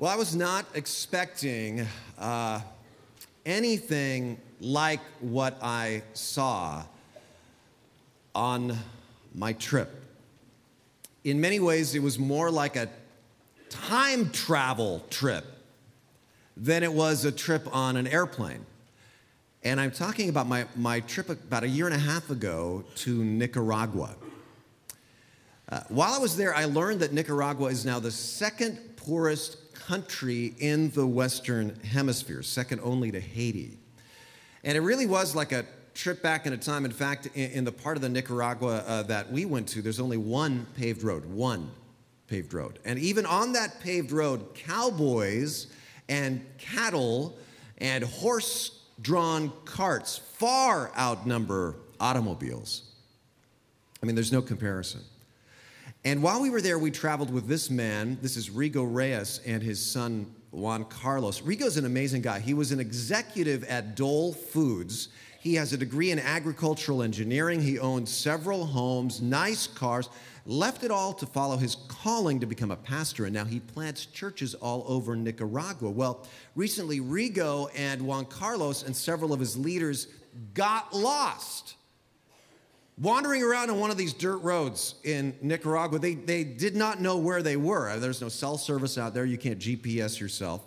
Well, I was not expecting uh, anything like what I saw on my trip. In many ways, it was more like a time travel trip than it was a trip on an airplane. And I'm talking about my, my trip about a year and a half ago to Nicaragua. Uh, while I was there, I learned that Nicaragua is now the second poorest country in the Western Hemisphere, second only to Haiti. And it really was like a trip back in a time. In fact, in, in the part of the Nicaragua uh, that we went to, there's only one paved road, one paved road. And even on that paved road, cowboys and cattle and horse drawn carts far outnumber automobiles. I mean, there's no comparison. And while we were there, we traveled with this man. This is Rigo Reyes and his son Juan Carlos. Rigo's an amazing guy. He was an executive at Dole Foods. He has a degree in agricultural engineering. He owned several homes, nice cars, left it all to follow his calling to become a pastor, and now he plants churches all over Nicaragua. Well, recently, Rigo and Juan Carlos and several of his leaders got lost wandering around on one of these dirt roads in Nicaragua. They, they did not know where they were. Uh, there's no cell service out there, you can't GPS yourself.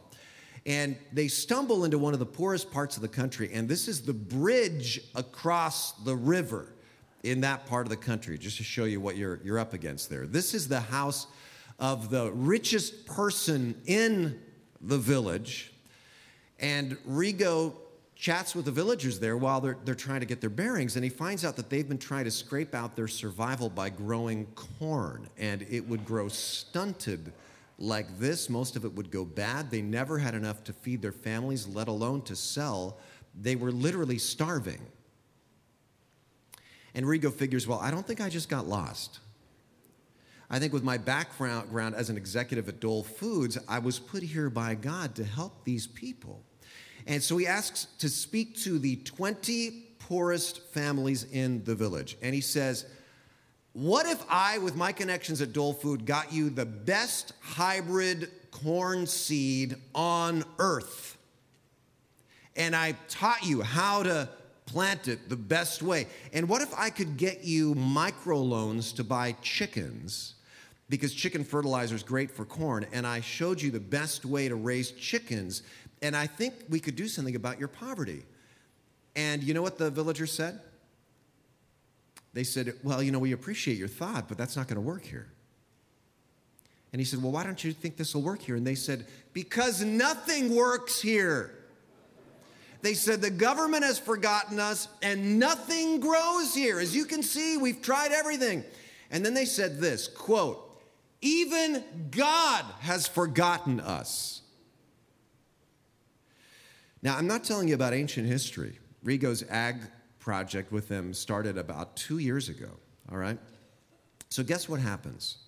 And they stumble into one of the poorest parts of the country, and this is the bridge across the river in that part of the country, just to show you what you're, you're up against there. This is the house of the richest person in the village. And Rigo chats with the villagers there while they're, they're trying to get their bearings, and he finds out that they've been trying to scrape out their survival by growing corn, and it would grow stunted like this. Most of it would go bad. They never had enough to feed their families, let alone to sell. They were literally starving. And Rigo figures, well, I don't think I just got lost. I think with my background as an executive at Dole Foods, I was put here by God to help these people. And so he asks to speak to the 20 poorest families in the village. And he says, What if I, with my connections at Dole Food, got you the best hybrid corn seed on earth? And I taught you how to plant it the best way. And what if I could get you microloans to buy chickens? Because chicken fertilizer is great for corn, and I showed you the best way to raise chickens and I think we could do something about your poverty. And you know what the villagers said? They said, Well, you know, we appreciate your thought, but that's not going to work here. And he said, Well, why don't you think this will work here? And they said, Because nothing works here. They said, The government has forgotten us and nothing grows here. As you can see, we've tried everything. And then they said this quote, Even God has forgotten us. Now, I'm not telling you about ancient history. Rigo's ag project with them started about two years ago, all right? So, guess what happens?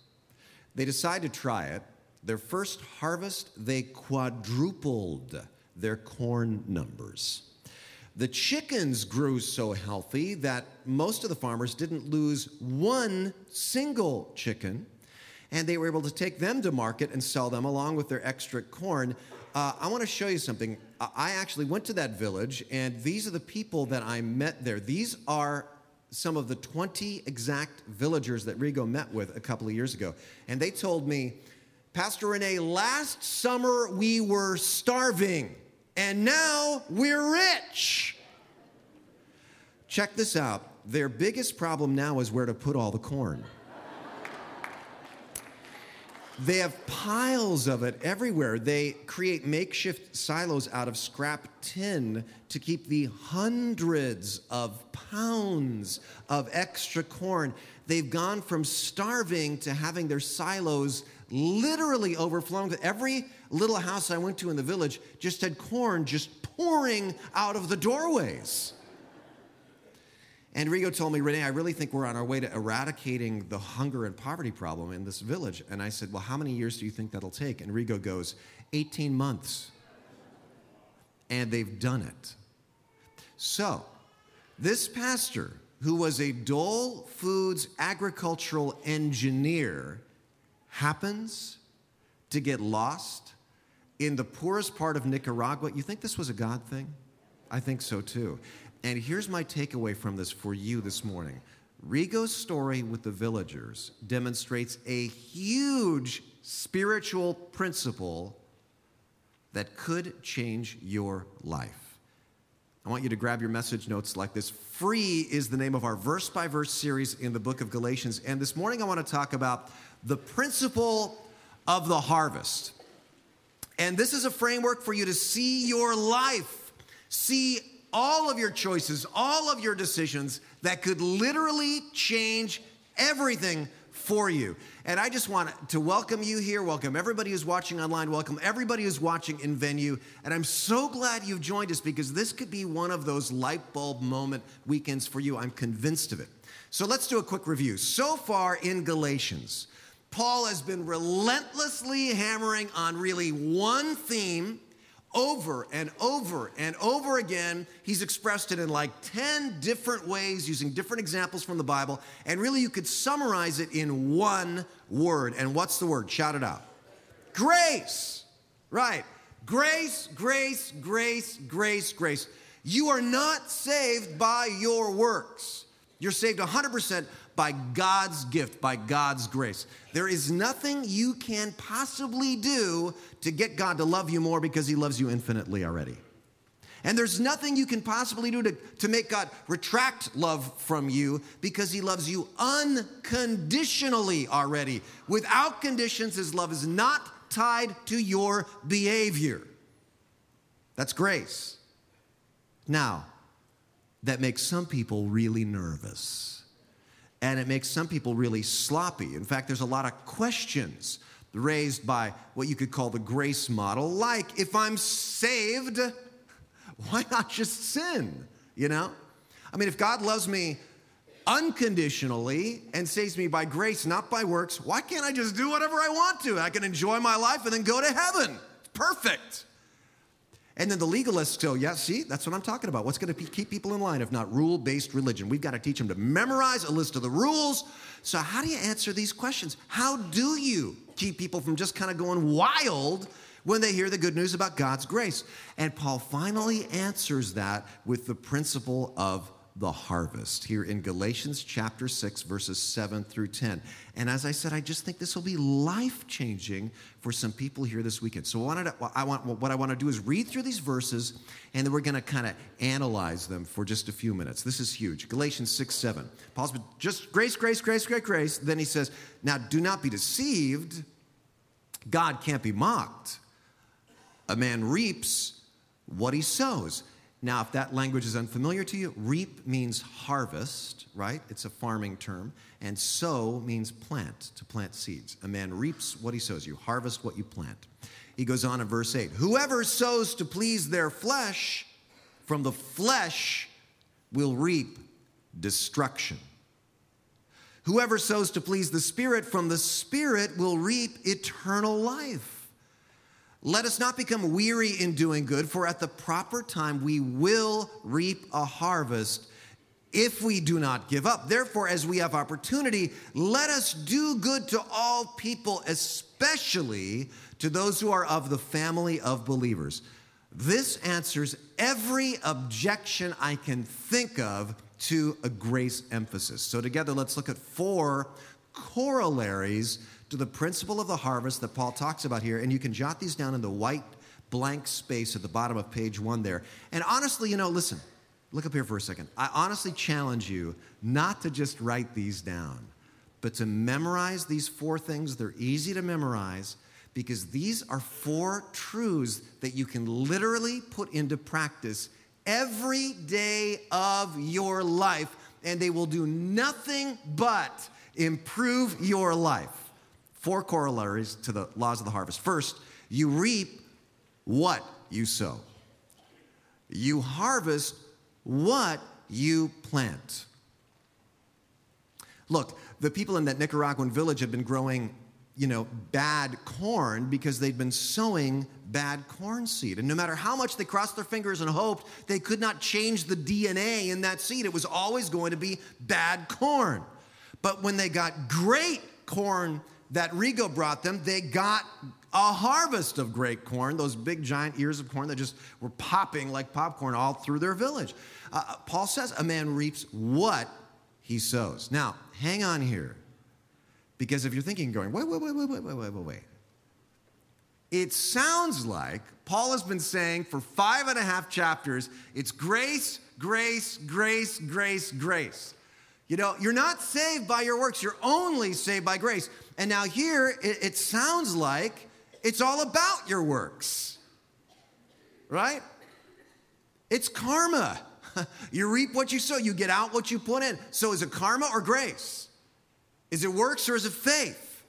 They decide to try it. Their first harvest, they quadrupled their corn numbers. The chickens grew so healthy that most of the farmers didn't lose one single chicken, and they were able to take them to market and sell them along with their extra corn. Uh, I want to show you something. I actually went to that village, and these are the people that I met there. These are some of the 20 exact villagers that Rigo met with a couple of years ago. And they told me, Pastor Rene, last summer we were starving, and now we're rich. Check this out. Their biggest problem now is where to put all the corn. They have piles of it everywhere. They create makeshift silos out of scrap tin to keep the hundreds of pounds of extra corn. They've gone from starving to having their silos literally overflowing. Every little house I went to in the village just had corn just pouring out of the doorways. And Rigo told me, Rene, I really think we're on our way to eradicating the hunger and poverty problem in this village. And I said, Well, how many years do you think that'll take? And Rigo goes, 18 months. And they've done it. So, this pastor, who was a Dole Foods agricultural engineer, happens to get lost in the poorest part of Nicaragua. You think this was a God thing? I think so too. And here's my takeaway from this for you this morning Rigo's story with the villagers demonstrates a huge spiritual principle that could change your life. I want you to grab your message notes like this. Free is the name of our verse by verse series in the book of Galatians. And this morning I want to talk about the principle of the harvest. And this is a framework for you to see your life, see all of your choices, all of your decisions that could literally change everything for you. And I just want to welcome you here, welcome everybody who's watching online, welcome everybody who's watching in venue. And I'm so glad you've joined us because this could be one of those light bulb moment weekends for you. I'm convinced of it. So let's do a quick review. So far in Galatians, Paul has been relentlessly hammering on really one theme over and over and over again. He's expressed it in like 10 different ways using different examples from the Bible. And really, you could summarize it in one word. And what's the word? Shout it out grace. Right. Grace, grace, grace, grace, grace. You are not saved by your works. You're saved 100% by God's gift, by God's grace. There is nothing you can possibly do to get God to love you more because He loves you infinitely already. And there's nothing you can possibly do to, to make God retract love from you because He loves you unconditionally already. Without conditions, His love is not tied to your behavior. That's grace. Now, that makes some people really nervous and it makes some people really sloppy. In fact, there's a lot of questions raised by what you could call the grace model, like if I'm saved, why not just sin? You know? I mean, if God loves me unconditionally and saves me by grace, not by works, why can't I just do whatever I want to? I can enjoy my life and then go to heaven. It's perfect. And then the legalists go, yeah, see, that's what I'm talking about. What's going to keep people in line if not rule based religion? We've got to teach them to memorize a list of the rules. So, how do you answer these questions? How do you keep people from just kind of going wild when they hear the good news about God's grace? And Paul finally answers that with the principle of the harvest here in Galatians chapter 6, verses 7 through 10. And as I said, I just think this will be life changing for some people here this weekend. So, I, to, I want, what I want to do is read through these verses, and then we're going to kind of analyze them for just a few minutes. This is huge. Galatians 6, 7. Paul's been just grace, grace, grace, grace, grace. Then he says, Now do not be deceived. God can't be mocked. A man reaps what he sows. Now, if that language is unfamiliar to you, reap means harvest, right? It's a farming term. And sow means plant, to plant seeds. A man reaps what he sows. You harvest what you plant. He goes on in verse 8 Whoever sows to please their flesh, from the flesh will reap destruction. Whoever sows to please the Spirit, from the Spirit will reap eternal life. Let us not become weary in doing good, for at the proper time we will reap a harvest if we do not give up. Therefore, as we have opportunity, let us do good to all people, especially to those who are of the family of believers. This answers every objection I can think of to a grace emphasis. So, together, let's look at four corollaries to the principle of the harvest that Paul talks about here. And you can jot these down in the white blank space at the bottom of page one there. And honestly, you know, listen, look up here for a second. I honestly challenge you not to just write these down, but to memorize these four things. They're easy to memorize because these are four truths that you can literally put into practice every day of your life, and they will do nothing but improve your life. Four corollaries to the laws of the harvest. First, you reap what you sow, you harvest what you plant. Look, the people in that Nicaraguan village had been growing, you know, bad corn because they'd been sowing bad corn seed. And no matter how much they crossed their fingers and hoped, they could not change the DNA in that seed. It was always going to be bad corn. But when they got great corn that Rigo brought them, they got a harvest of great corn, those big giant ears of corn that just were popping like popcorn all through their village. Uh, uh, Paul says a man reaps what he sows. Now, hang on here. Because if you're thinking, going, wait, wait, wait, wait, wait, wait, wait, wait, wait. It sounds like Paul has been saying for five and a half chapters, it's grace, grace, grace, grace, grace. You know, you're not saved by your works, you're only saved by grace. And now here, it, it sounds like it's all about your works, right? It's karma. you reap what you sow, you get out what you put in. So is it karma or grace? Is it works or is it faith?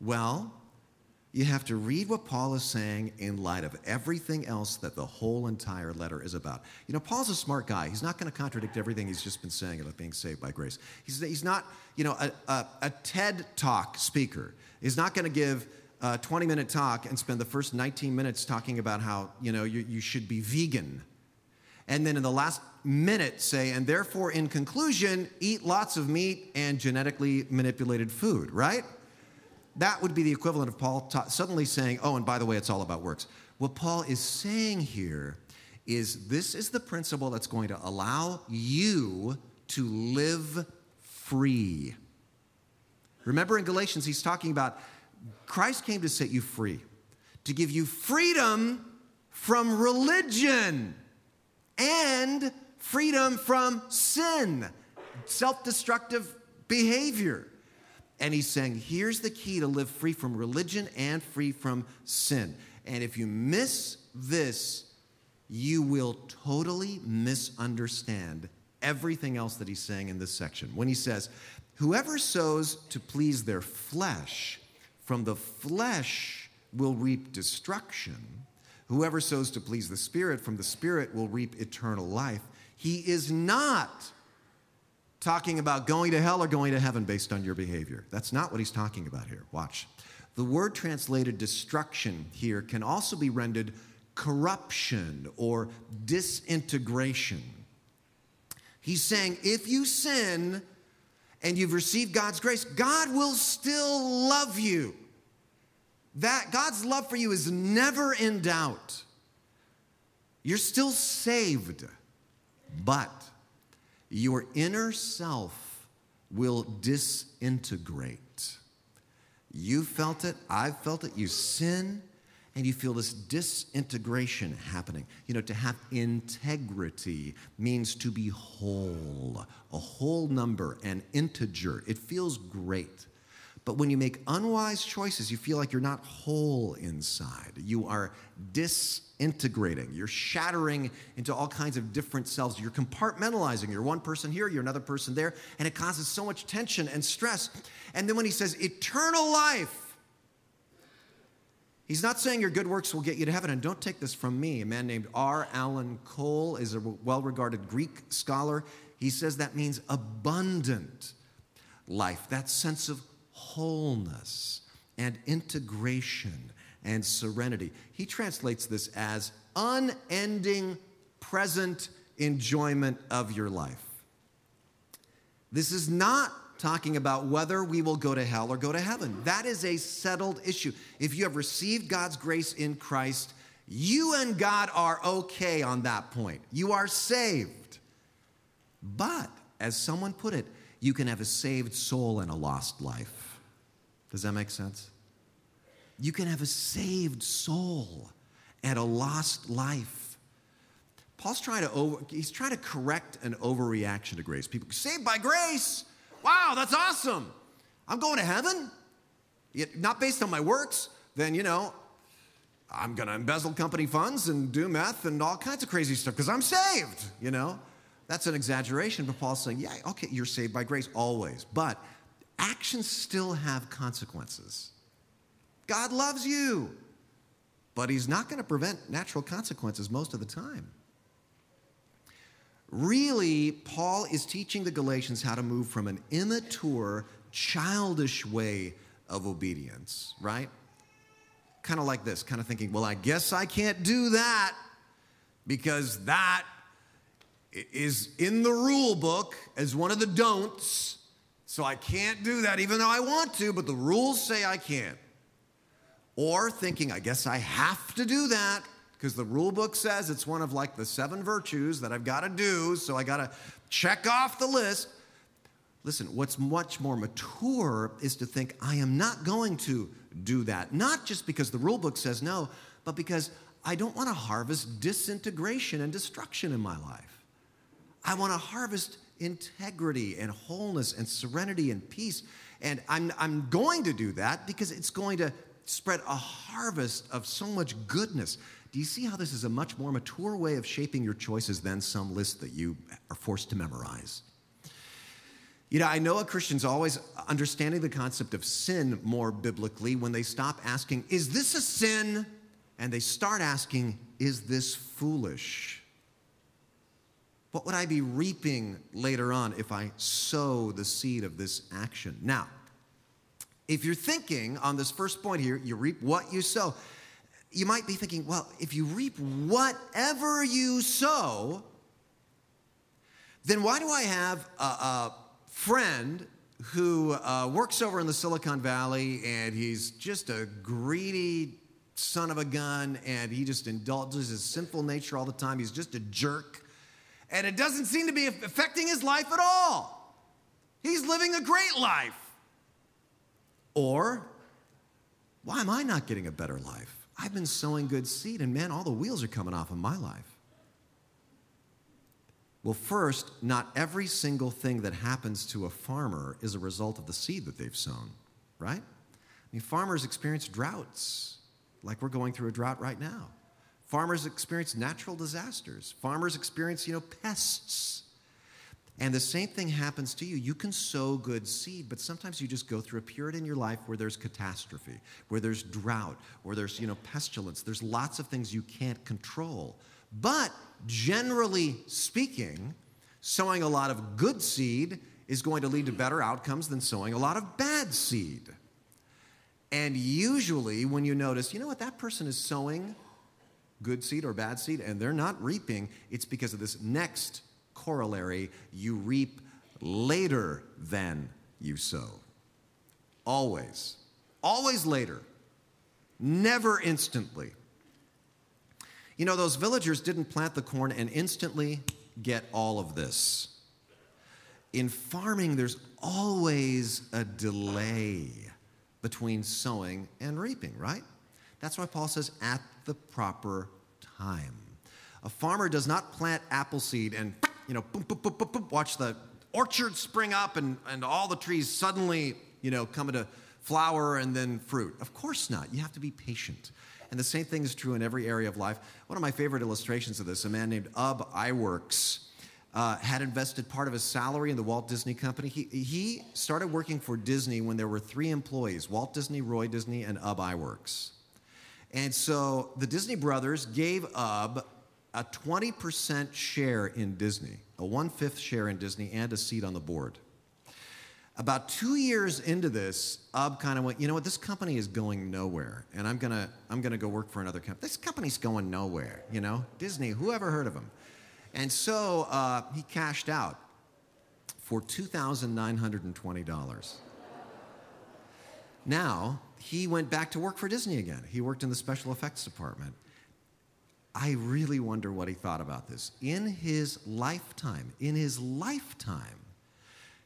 Well, you have to read what Paul is saying in light of everything else that the whole entire letter is about. You know, Paul's a smart guy. He's not going to contradict everything he's just been saying about being saved by grace. He's, he's not, you know, a, a, a TED talk speaker. He's not going to give a 20 minute talk and spend the first 19 minutes talking about how, you know, you, you should be vegan. And then in the last minute say, and therefore, in conclusion, eat lots of meat and genetically manipulated food, right? That would be the equivalent of Paul ta- suddenly saying, oh, and by the way, it's all about works. What Paul is saying here is this is the principle that's going to allow you to live free. Remember in Galatians, he's talking about Christ came to set you free, to give you freedom from religion and freedom from sin, self destructive behavior. And he's saying, here's the key to live free from religion and free from sin. And if you miss this, you will totally misunderstand everything else that he's saying in this section. When he says, Whoever sows to please their flesh, from the flesh will reap destruction. Whoever sows to please the Spirit, from the Spirit will reap eternal life. He is not talking about going to hell or going to heaven based on your behavior. That's not what he's talking about here. Watch. The word translated destruction here can also be rendered corruption or disintegration. He's saying if you sin and you've received God's grace, God will still love you. That God's love for you is never in doubt. You're still saved, but your inner self will disintegrate. You felt it, I've felt it. You sin, and you feel this disintegration happening. You know, to have integrity means to be whole, a whole number, an integer. It feels great. But when you make unwise choices, you feel like you're not whole inside. You are disintegrating. You're shattering into all kinds of different selves. You're compartmentalizing. You're one person here, you're another person there, and it causes so much tension and stress. And then when he says eternal life, He's not saying your good works will get you to heaven. And don't take this from me. A man named R. Alan Cole is a well regarded Greek scholar. He says that means abundant life, that sense of wholeness and integration and serenity. He translates this as unending present enjoyment of your life. This is not talking about whether we will go to hell or go to heaven. That is a settled issue. If you have received God's grace in Christ, you and God are okay on that point. You are saved. But, as someone put it, you can have a saved soul and a lost life. Does that make sense? You can have a saved soul and a lost life. Paul's trying to over, he's trying to correct an overreaction to grace. People saved by grace. Wow, that's awesome. I'm going to heaven. Yet Not based on my works, then you know, I'm to embezzle company funds and do meth and all kinds of crazy stuff because I'm saved, you know. That's an exaggeration, but Paul's saying, yeah, okay, you're saved by grace always. But actions still have consequences. God loves you, but He's not going to prevent natural consequences most of the time. Really, Paul is teaching the Galatians how to move from an immature, childish way of obedience, right? Kind of like this, kind of thinking, well, I guess I can't do that because that is in the rule book as one of the don'ts. So I can't do that, even though I want to, but the rules say I can't. or thinking, I guess I have to do that because the rule book says it's one of like the seven virtues that I've got to do, so I got to check off the list. Listen, what's much more mature is to think, I am not going to do that. Not just because the rule book says no, but because I don't want to harvest disintegration and destruction in my life. I want to harvest integrity and wholeness and serenity and peace. And I'm, I'm going to do that because it's going to spread a harvest of so much goodness. Do you see how this is a much more mature way of shaping your choices than some list that you are forced to memorize? You know, I know a Christian's always understanding the concept of sin more biblically when they stop asking, Is this a sin? And they start asking, Is this foolish? What would I be reaping later on if I sow the seed of this action? Now, if you're thinking on this first point here, you reap what you sow, you might be thinking, well, if you reap whatever you sow, then why do I have a, a friend who uh, works over in the Silicon Valley and he's just a greedy son of a gun and he just indulges his sinful nature all the time. He's just a jerk. And it doesn't seem to be affecting his life at all. He's living a great life. Or, why am I not getting a better life? I've been sowing good seed, and man, all the wheels are coming off of my life. Well, first, not every single thing that happens to a farmer is a result of the seed that they've sown, right? I mean, farmers experience droughts, like we're going through a drought right now. Farmers experience natural disasters. Farmers experience, you know, pests. And the same thing happens to you. You can sow good seed, but sometimes you just go through a period in your life where there's catastrophe, where there's drought, where there's, you know, pestilence. There's lots of things you can't control. But generally speaking, sowing a lot of good seed is going to lead to better outcomes than sowing a lot of bad seed. And usually, when you notice, you know what, that person is sowing good seed or bad seed, and they're not reaping, it's because of this next corollary you reap later than you sow. Always. Always later. Never instantly. You know, those villagers didn't plant the corn and instantly get all of this. In farming, there's always a delay between sowing and reaping, right? That's why Paul says, at the proper time. A farmer does not plant apple seed and you know, boom, boom, boom, boom, boom, watch the orchard spring up and, and all the trees suddenly, you know, come into flower and then fruit. Of course not. You have to be patient. And the same thing is true in every area of life. One of my favorite illustrations of this, a man named Ub Iwerks, uh, had invested part of his salary in the Walt Disney Company. He, he started working for Disney when there were three employees Walt Disney, Roy Disney, and Ub Iwerks. And so the Disney brothers gave Ub a 20% share in Disney, a one fifth share in Disney, and a seat on the board. About two years into this, Ub kind of went, you know what, this company is going nowhere, and I'm gonna, I'm gonna go work for another company. This company's going nowhere, you know? Disney, who ever heard of them? And so uh, he cashed out for $2,920. Now, he went back to work for Disney again. He worked in the special effects department. I really wonder what he thought about this. In his lifetime, in his lifetime,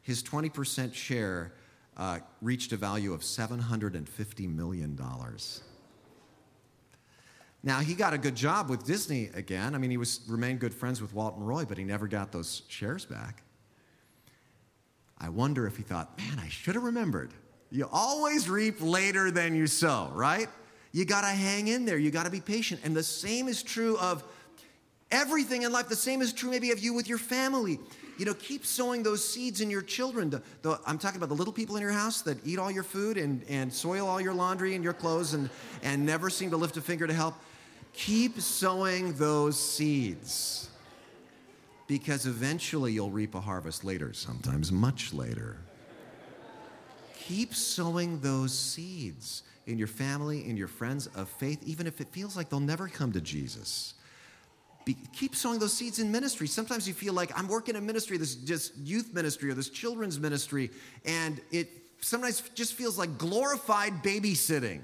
his 20% share uh, reached a value of $750 million. Now, he got a good job with Disney again. I mean, he was, remained good friends with Walt and Roy, but he never got those shares back. I wonder if he thought, man, I should have remembered. You always reap later than you sow, right? You got to hang in there. You got to be patient. And the same is true of everything in life. The same is true maybe of you with your family. You know, keep sowing those seeds in your children. The, the, I'm talking about the little people in your house that eat all your food and, and soil all your laundry and your clothes and, and never seem to lift a finger to help. Keep sowing those seeds because eventually you'll reap a harvest later, sometimes much later. Keep sowing those seeds in your family, in your friends of faith, even if it feels like they'll never come to Jesus. Be, keep sowing those seeds in ministry. Sometimes you feel like I'm working in ministry, this just youth ministry or this children's ministry, and it sometimes just feels like glorified babysitting.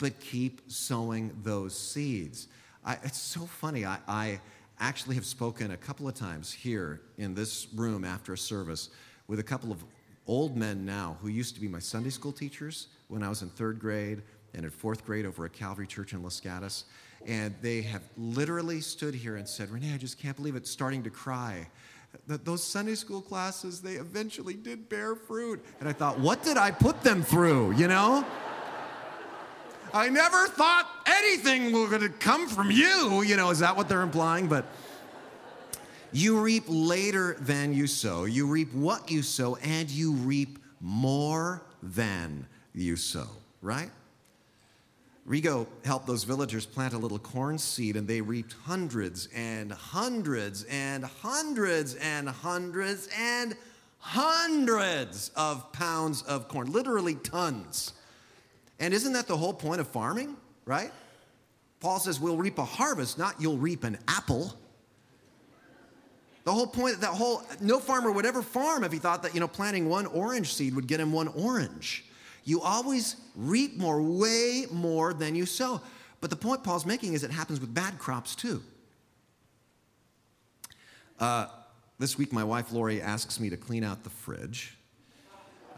but keep sowing those seeds. I, it's so funny. I, I actually have spoken a couple of times here in this room after a service with a couple of old men now who used to be my Sunday school teachers when I was in third grade and in fourth grade over at Calvary Church in Los Gatos. And they have literally stood here and said, Rene, I just can't believe it, starting to cry. That those Sunday school classes, they eventually did bear fruit. And I thought, what did I put them through, you know? I never thought anything was going to come from you. You know, is that what they're implying? But you reap later than you sow. You reap what you sow, and you reap more than you sow, right? Rigo helped those villagers plant a little corn seed, and they reaped hundreds and hundreds and hundreds and hundreds and hundreds of pounds of corn, literally tons. And isn't that the whole point of farming, right? Paul says, We'll reap a harvest, not you'll reap an apple. The whole point, that whole, no farmer would ever farm if he thought that, you know, planting one orange seed would get him one orange. You always reap more, way more than you sow. But the point Paul's making is it happens with bad crops too. Uh, this week, my wife Lori asks me to clean out the fridge.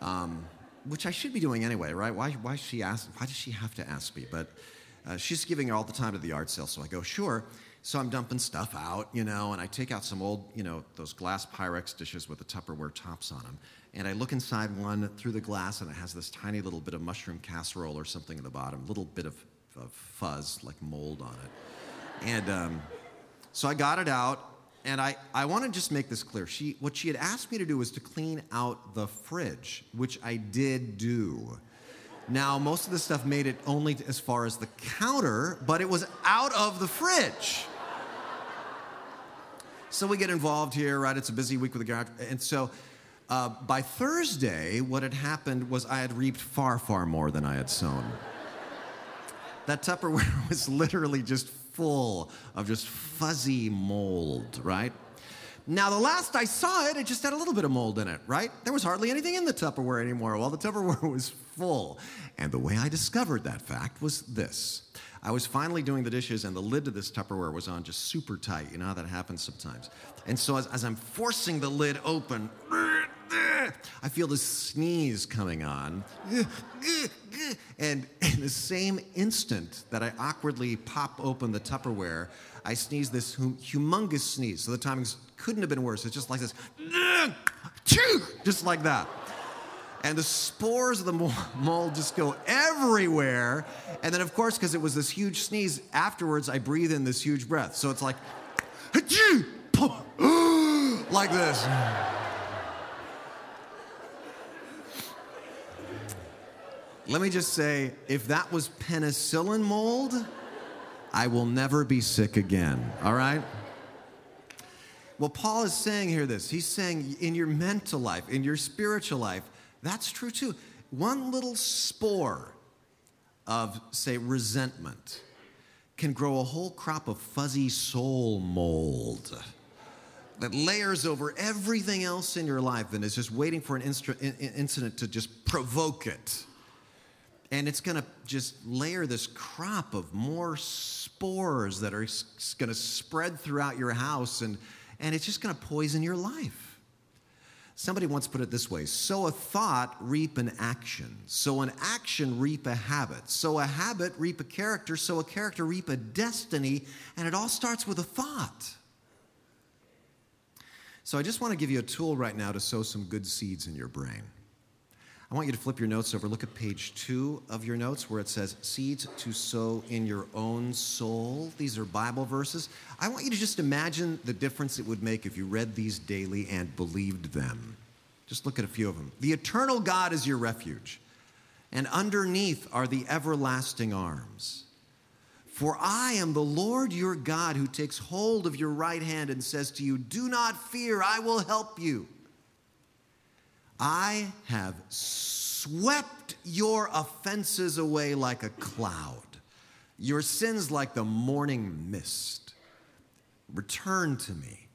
Um, which I should be doing anyway, right? Why, why, she ask, why does she have to ask me? But uh, she's giving all the time to the yard sale, so I go, sure. So I'm dumping stuff out, you know, and I take out some old, you know, those glass Pyrex dishes with the Tupperware tops on them. And I look inside one through the glass, and it has this tiny little bit of mushroom casserole or something in the bottom, little bit of, of fuzz, like mold on it. And um, so I got it out, and I, I want to just make this clear. She, what she had asked me to do was to clean out the fridge, which I did do. Now, most of the stuff made it only as far as the counter, but it was out of the fridge. So we get involved here, right? It's a busy week with the garage. And so uh, by Thursday, what had happened was I had reaped far, far more than I had sown. that Tupperware was literally just full of just fuzzy mold, right? Now, the last I saw it, it just had a little bit of mold in it, right? There was hardly anything in the Tupperware anymore. Well, the Tupperware was full. And the way I discovered that fact was this I was finally doing the dishes, and the lid to this Tupperware was on just super tight. You know how that happens sometimes. And so, as, as I'm forcing the lid open, I feel this sneeze coming on. And in the same instant that I awkwardly pop open the Tupperware, I sneeze this hum- humongous sneeze. So the timing couldn't have been worse. It's just like this, just like that. And the spores of the mold just go everywhere. And then, of course, because it was this huge sneeze, afterwards I breathe in this huge breath. So it's like, like this. Let me just say if that was penicillin mold, I will never be sick again, all right? Well, Paul is saying here this. He's saying in your mental life, in your spiritual life, that's true too. One little spore of, say, resentment can grow a whole crop of fuzzy soul mold that layers over everything else in your life and is just waiting for an incident to just provoke it. And it's going to just layer this crop of more spores that are going to spread throughout your house, and, and it's just going to poison your life. Somebody once put it this way sow a thought, reap an action. Sow an action, reap a habit. Sow a habit, reap a character. Sow a character, reap a destiny. And it all starts with a thought. So I just want to give you a tool right now to sow some good seeds in your brain. I want you to flip your notes over. Look at page two of your notes where it says, Seeds to sow in your own soul. These are Bible verses. I want you to just imagine the difference it would make if you read these daily and believed them. Just look at a few of them. The eternal God is your refuge, and underneath are the everlasting arms. For I am the Lord your God who takes hold of your right hand and says to you, Do not fear, I will help you. I have swept your offenses away like a cloud, your sins like the morning mist. Return to me,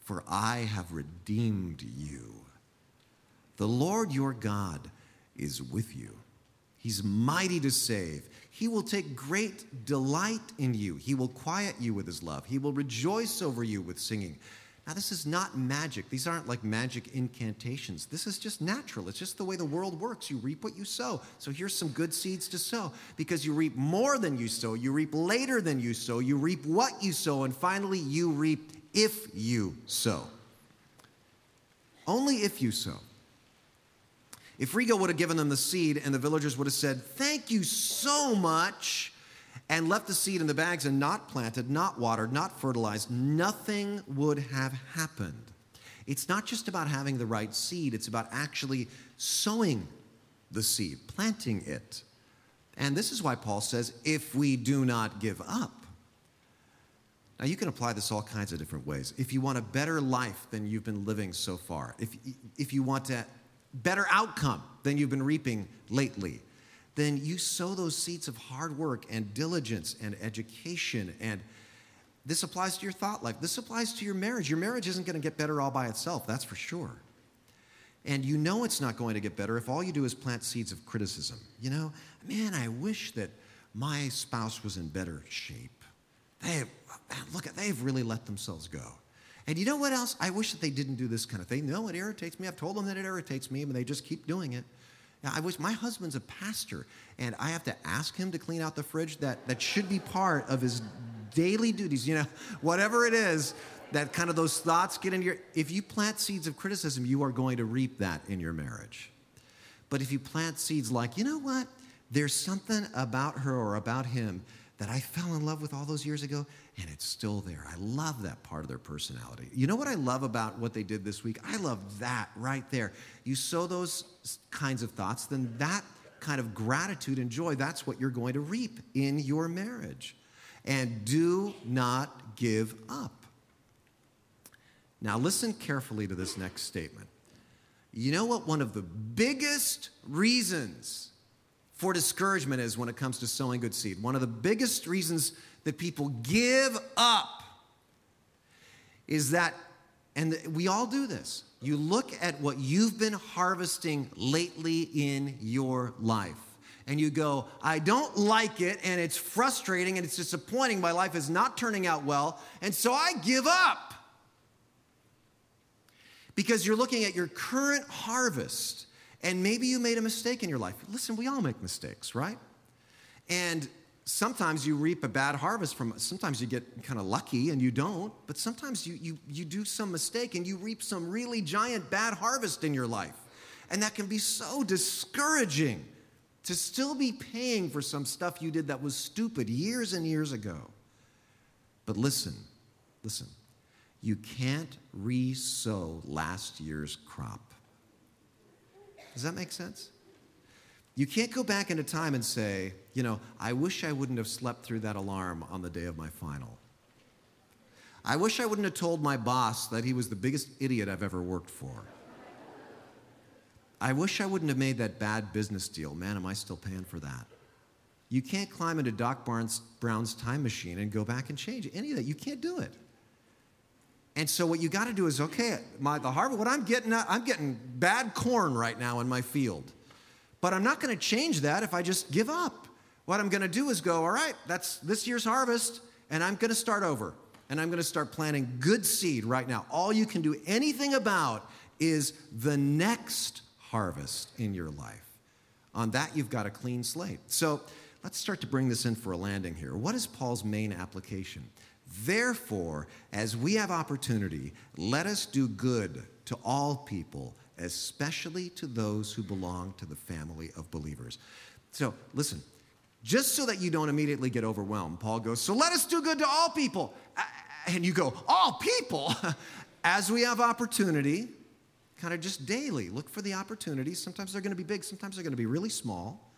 for I have redeemed you. The Lord your God is with you. He's mighty to save. He will take great delight in you. He will quiet you with his love. He will rejoice over you with singing. Now, this is not magic. These aren't like magic incantations. This is just natural. It's just the way the world works. You reap what you sow. So here's some good seeds to sow because you reap more than you sow. You reap later than you sow. You reap what you sow. And finally, you reap if you sow. Only if you sow. If Rigo would have given them the seed and the villagers would have said, Thank you so much, and left the seed in the bags and not planted, not watered, not fertilized, nothing would have happened. It's not just about having the right seed, it's about actually sowing the seed, planting it. And this is why Paul says, If we do not give up. Now, you can apply this all kinds of different ways. If you want a better life than you've been living so far, if, if you want a better outcome than you've been reaping lately, then you sow those seeds of hard work and diligence and education. And this applies to your thought life. This applies to your marriage. Your marriage isn't going to get better all by itself, that's for sure. And you know it's not going to get better if all you do is plant seeds of criticism. You know, man, I wish that my spouse was in better shape. They, look, they've really let themselves go. And you know what else? I wish that they didn't do this kind of thing. No, it irritates me. I've told them that it irritates me, but they just keep doing it. Now, I wish my husband's a pastor, and I have to ask him to clean out the fridge. That, that should be part of his daily duties, you know, whatever it is, that kind of those thoughts get in your. If you plant seeds of criticism, you are going to reap that in your marriage. But if you plant seeds like, you know what, there's something about her or about him that I fell in love with all those years ago, and it's still there. I love that part of their personality. You know what I love about what they did this week? I love that right there. You sow those kinds of thoughts, then that kind of gratitude and joy, that's what you're going to reap in your marriage. And do not give up. Now, listen carefully to this next statement. You know what one of the biggest reasons for discouragement is when it comes to sowing good seed? One of the biggest reasons that people give up is that, and we all do this, you look at what you've been harvesting lately in your life. And you go, I don't like it, and it's frustrating, and it's disappointing. My life is not turning out well, and so I give up. Because you're looking at your current harvest, and maybe you made a mistake in your life. Listen, we all make mistakes, right? And sometimes you reap a bad harvest from. Sometimes you get kind of lucky and you don't, but sometimes you, you, you do some mistake and you reap some really giant bad harvest in your life. And that can be so discouraging to still be paying for some stuff you did that was stupid years and years ago. But listen, listen, you can't re sow last year's crop. Does that make sense? You can't go back into time and say, you know, I wish I wouldn't have slept through that alarm on the day of my final. I wish I wouldn't have told my boss that he was the biggest idiot I've ever worked for. I wish I wouldn't have made that bad business deal. Man, am I still paying for that? You can't climb into Doc Barnes, Brown's time machine and go back and change any of that. You can't do it. And so what you got to do is okay, my, the harvest. What I'm getting, uh, I'm getting bad corn right now in my field. But I'm not going to change that if I just give up. What I'm going to do is go, all right, that's this year's harvest, and I'm going to start over. And I'm going to start planting good seed right now. All you can do anything about is the next harvest in your life. On that, you've got a clean slate. So let's start to bring this in for a landing here. What is Paul's main application? Therefore, as we have opportunity, let us do good to all people especially to those who belong to the family of believers. So, listen, just so that you don't immediately get overwhelmed, Paul goes, So let us do good to all people. And you go, All people? As we have opportunity, kind of just daily, look for the opportunities. Sometimes they're going to be big, sometimes they're going to be really small.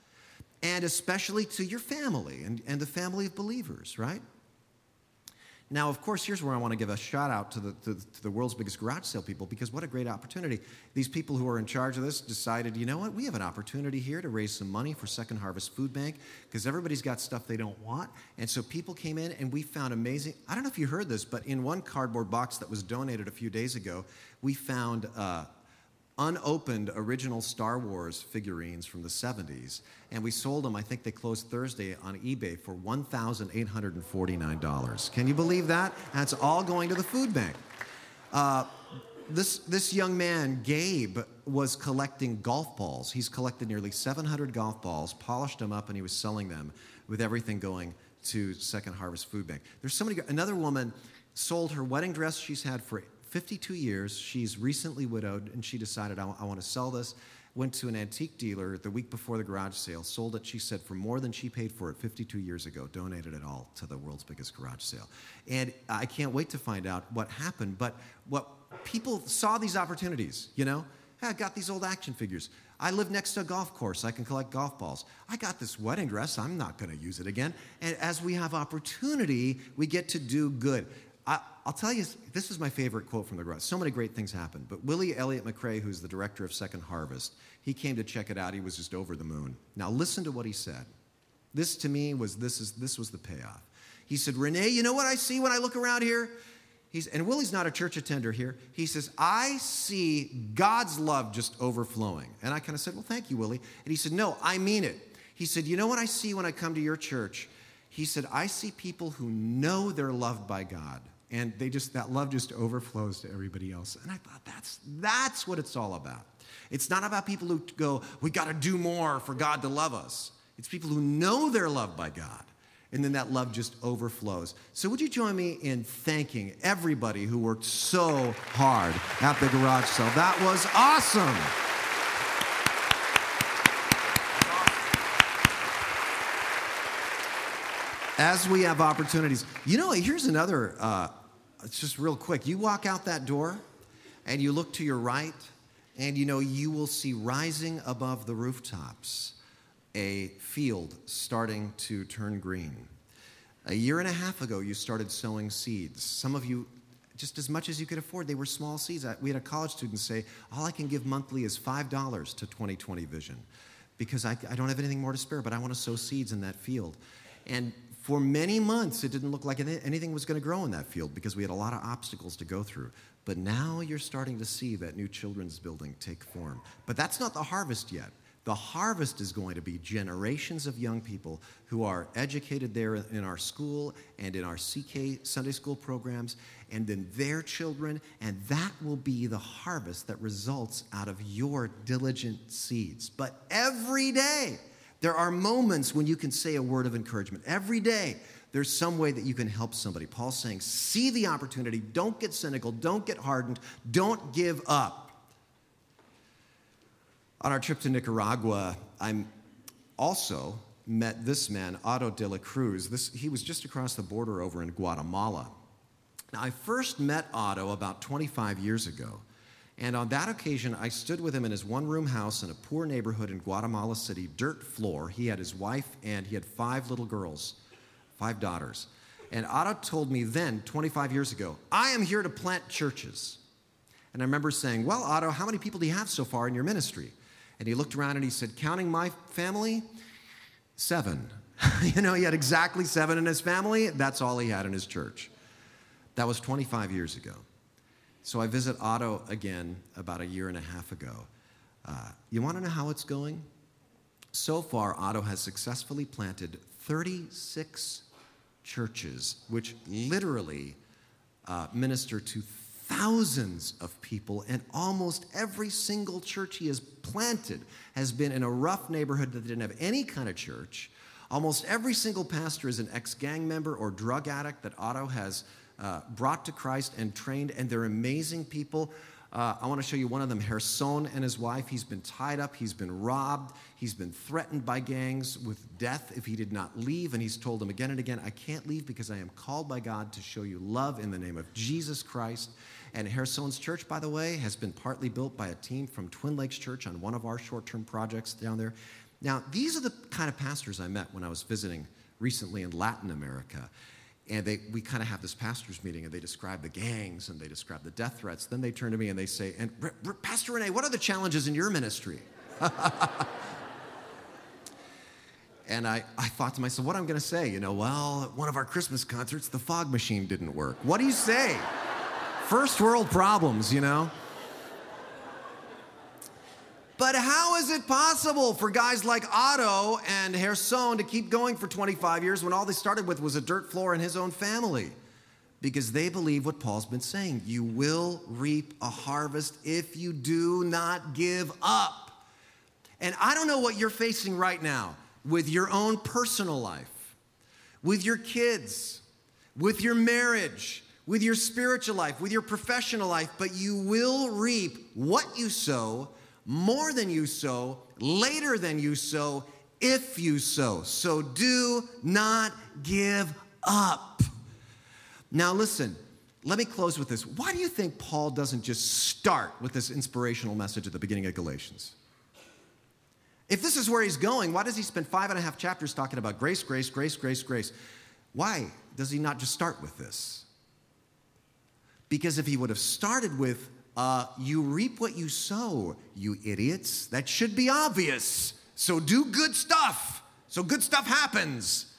And especially to your family and, and the family of believers, right? Now, of course, here's where I want to give a shout out to the, to, to, the world's biggest garage sale people because what a great opportunity. These people who are in charge of this decided, you know what, we have an opportunity here to raise some money for Second Harvest Food Bank because everybody's got stuff they don't want. And so people came in and we found amazing. I don't know if you heard this, but in one cardboard box that was donated a few days ago, we found uh, unopened original Star Wars figurines from the 70s, and we sold them. I think they closed Thursday on eBay for $1,849. Can you believe that? That's all going to the food bank. Uh, this, this young man, Gabe, was collecting golf balls. He's collected nearly 700 golf balls, polished them up, and he was selling them with everything going to Second Harvest Food Bank. There's so somebody, another woman sold her wedding dress she's had for 52 years. She's recently widowed, and she decided, I, I want to sell this. Went to an antique dealer the week before the garage sale, sold it, she said, for more than she paid for it 52 years ago, donated it all to the world's biggest garage sale. And I can't wait to find out what happened. But what people saw these opportunities, you know? I got these old action figures. I live next to a golf course. I can collect golf balls. I got this wedding dress. I'm not going to use it again. And as we have opportunity, we get to do good. I, will tell you, this is my favorite quote from the garage. So many great things happened. But Willy Elliott McCrea, who's the director of Second Harvest, he came to check it out. He was just over the moon. Now listen to what he said. This to me was this is this was the payoff. He said, Rene, you know what I see when I look around here? He's, and Willy's not a church attender here. He says, I see God's love just overflowing. And I kind of said, Well, thank you, Willy. And he said, No, I mean it. He said, You know what I see when I come to your church? He said, I see people who know they're loved by God and they just that love just overflows to everybody else. And i thought that's that's what it's all about. It's not about people who go we got to do more for god to love us. It's people who know they're loved by god. And then that love just overflows. So would you join me in thanking everybody who worked so hard at the garage sale? That was awesome. As we have opportunities. You know, here's another, uh, it's just real quick. You walk out that door and you look to your right, and you know, you will see rising above the rooftops a field starting to turn green. A year and a half ago, you started sowing seeds. Some of you, just as much as you could afford, they were small seeds. We had a college student say, All I can give monthly is $5 to 2020 Vision because I, I don't have anything more to spare, but I want to sow seeds in that field. And for many months, it didn't look like anything was going to grow in that field because we had a lot of obstacles to go through. But now you're starting to see that new children's building take form. But that's not the harvest yet. The harvest is going to be generations of young people who are educated there in our school and in our CK Sunday school programs, and then their children, and that will be the harvest that results out of your diligent seeds. But every day, there are moments when you can say a word of encouragement. Every day, there's some way that you can help somebody. Paul's saying, see the opportunity, don't get cynical, don't get hardened, don't give up. On our trip to Nicaragua, I also met this man, Otto de la Cruz. This, he was just across the border over in Guatemala. Now, I first met Otto about 25 years ago. And on that occasion, I stood with him in his one room house in a poor neighborhood in Guatemala City, dirt floor. He had his wife and he had five little girls, five daughters. And Otto told me then, 25 years ago, I am here to plant churches. And I remember saying, Well, Otto, how many people do you have so far in your ministry? And he looked around and he said, Counting my family, seven. you know, he had exactly seven in his family. That's all he had in his church. That was 25 years ago. So I visit Otto again about a year and a half ago. Uh, you want to know how it's going? So far, Otto has successfully planted 36 churches, which literally uh, minister to thousands of people, and almost every single church he has planted has been in a rough neighborhood that didn't have any kind of church. Almost every single pastor is an ex gang member or drug addict that Otto has uh, brought to Christ and trained, and they're amazing people. Uh, I want to show you one of them, Gerson and his wife. He's been tied up, he's been robbed, he's been threatened by gangs with death if he did not leave. And he's told them again and again, I can't leave because I am called by God to show you love in the name of Jesus Christ. And Gerson's church, by the way, has been partly built by a team from Twin Lakes Church on one of our short term projects down there. Now, these are the kind of pastors I met when I was visiting recently in Latin America and they, we kind of have this pastors meeting and they describe the gangs and they describe the death threats. Then they turn to me and they say and pastor Rene what are the challenges in your ministry? And I, I thought to myself what i'm going to say? You know well at one of our christmas concerts the fog machine didn't work. What do you say? First world problems you know But how is it possible for guys like Otto and Gerson to keep going for 25 years when all they started with was a dirt floor in his own family? Because they believe what Paul's been saying. You will reap a harvest if you do not give up. And I don't know what you're facing right now with your own personal life, with your kids, with your marriage, with your spiritual life, with your professional life, but you will reap what you sow more than you sow, later than you sow, if you sow. So do not give up. Now, listen, let me close with this. Why do you think Paul doesn't just start with this inspirational message at the beginning of Galatians? If this is where he's going, why does he spend five and a half chapters talking about grace, grace, grace, grace, grace? Why does he not just start with this? Because if he would have started with uh, you reap what you sow, you idiots. That should be obvious. So do good stuff. So good stuff happens.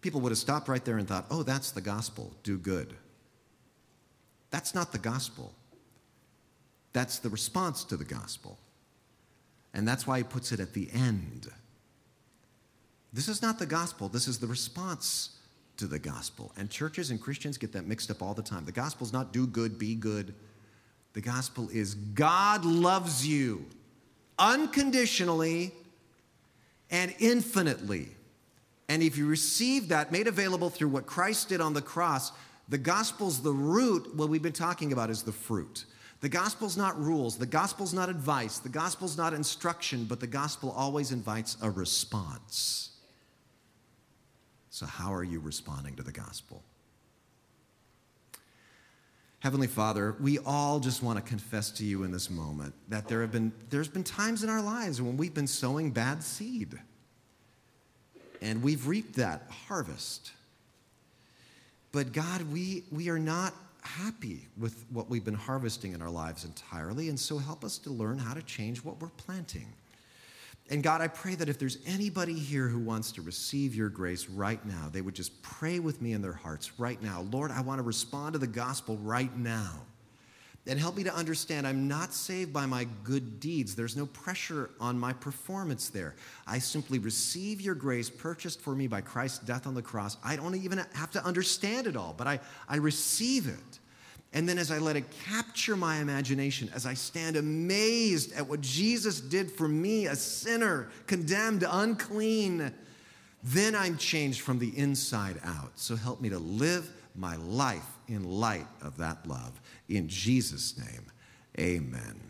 People would have stopped right there and thought, oh, that's the gospel. Do good. That's not the gospel. That's the response to the gospel. And that's why he puts it at the end. This is not the gospel, this is the response to the gospel. And churches and Christians get that mixed up all the time. The gospel is not do good, be good. The gospel is God loves you unconditionally and infinitely. And if you receive that made available through what Christ did on the cross, the gospel's the root. What we've been talking about is the fruit. The gospel's not rules, the gospel's not advice, the gospel's not instruction, but the gospel always invites a response. So, how are you responding to the gospel? Heavenly Father, we all just want to confess to you in this moment that there have been there's been times in our lives when we've been sowing bad seed. And we've reaped that harvest. But God, we, we are not happy with what we've been harvesting in our lives entirely. And so help us to learn how to change what we're planting. And God, I pray that if there's anybody here who wants to receive your grace right now, they would just pray with me in their hearts right now. Lord, I want to respond to the gospel right now. And help me to understand I'm not saved by my good deeds. There's no pressure on my performance there. I simply receive your grace purchased for me by Christ's death on the cross. I don't even have to understand it all, but I, I receive it. And then as I let it capture my imagination, as I stand amazed at what Jesus did for me, a sinner, condemned, unclean, then I'm changed from the inside out. So help me to live my life in light of that love. In Jesus' name, amen.